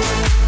Thank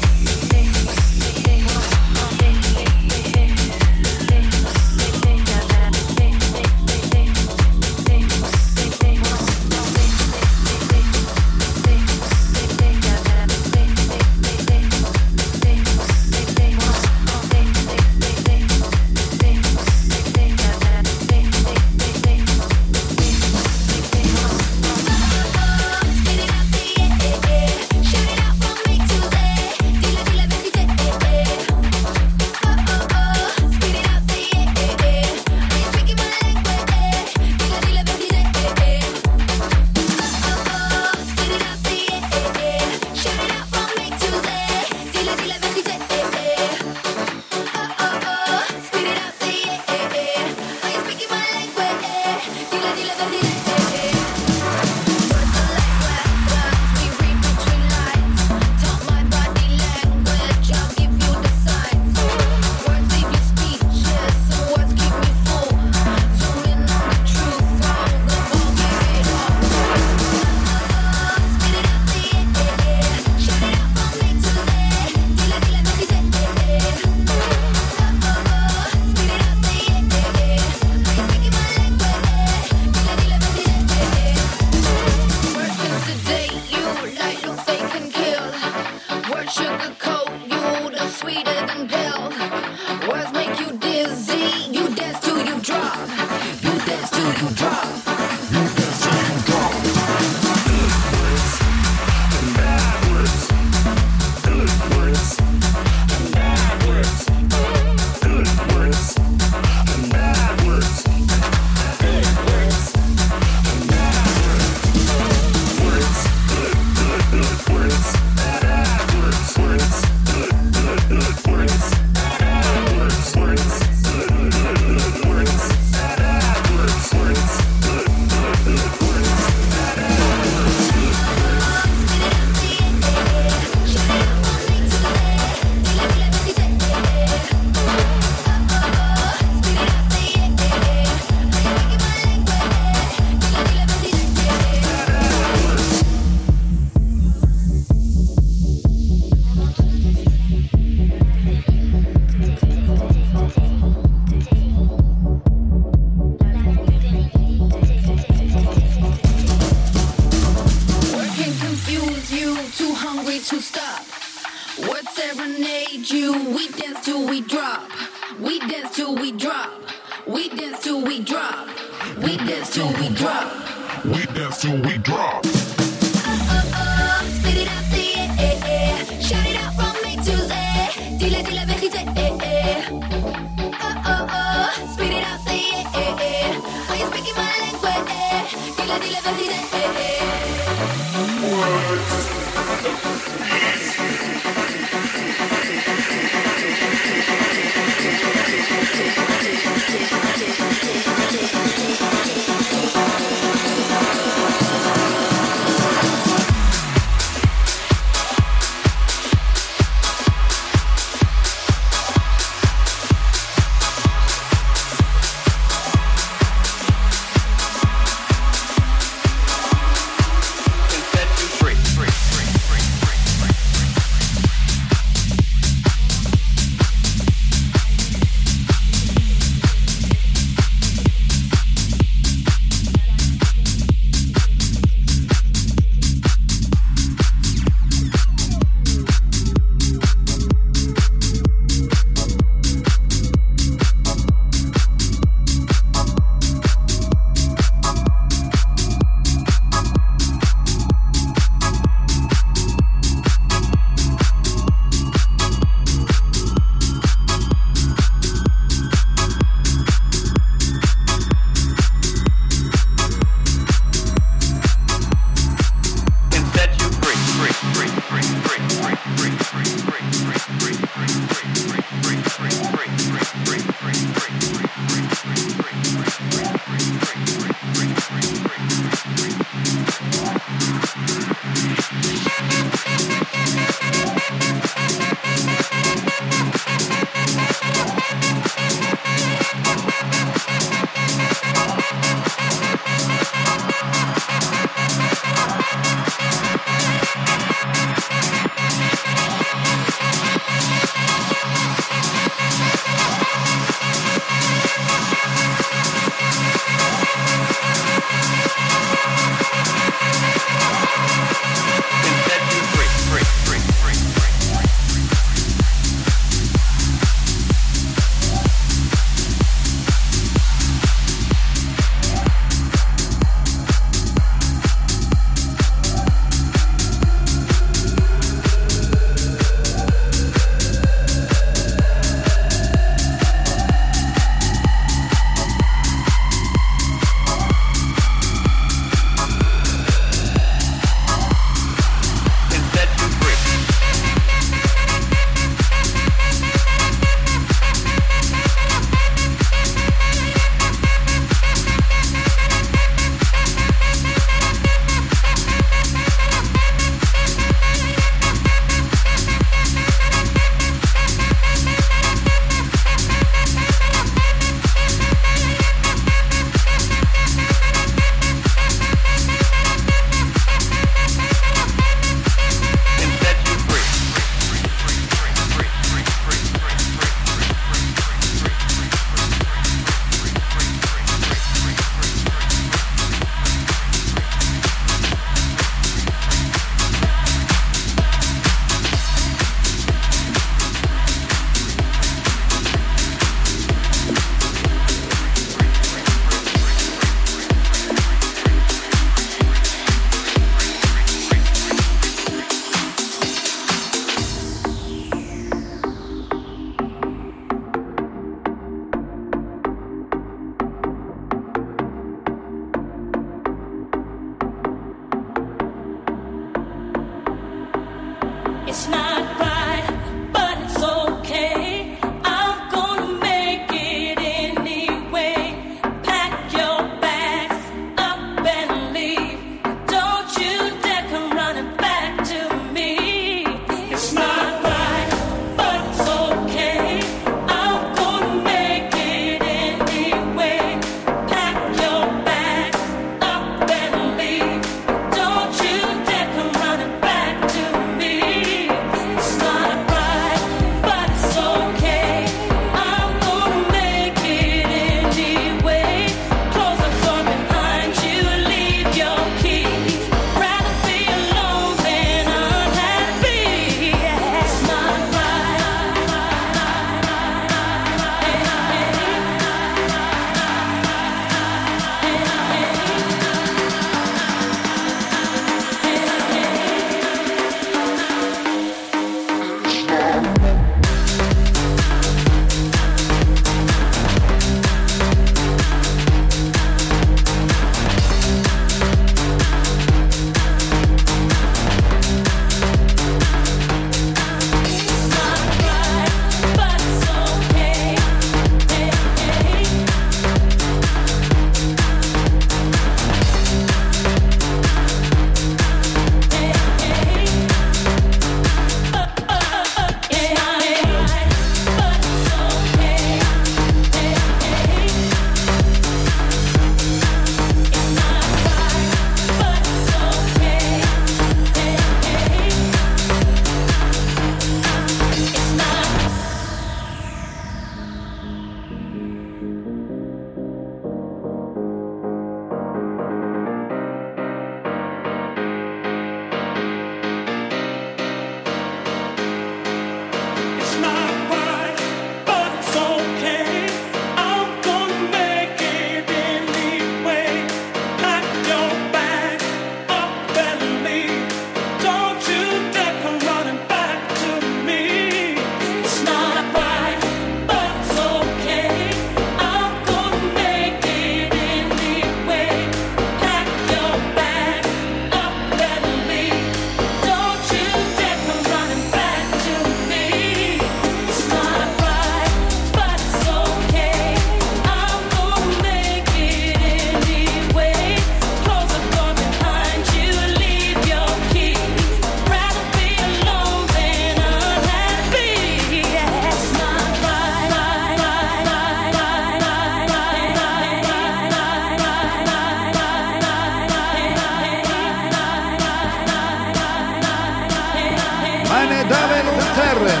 eine Damen und Herren,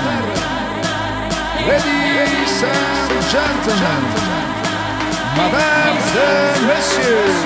Ladies and Gentlemen, Madame et Messieurs,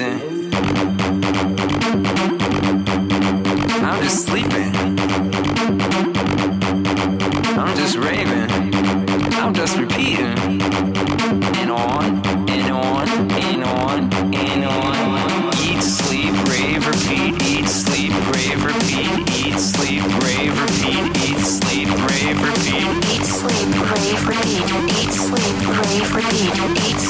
just. I'm just sleeping. I'm just raving. I'm just repeating. And on, and on, and on, and on. Eat, sleep, rave, repeat. Eat, sleep, rave, repeat. Eat, sleep, rave, repeat. Eat, sleep, rave, repeat. Eat, sleep, rave, repeat. Eat, sleep, rave, repeat. Eat, sleep, rave, repeat. Eat,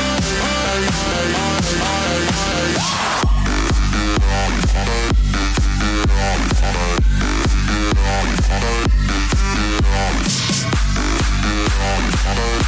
Thank you.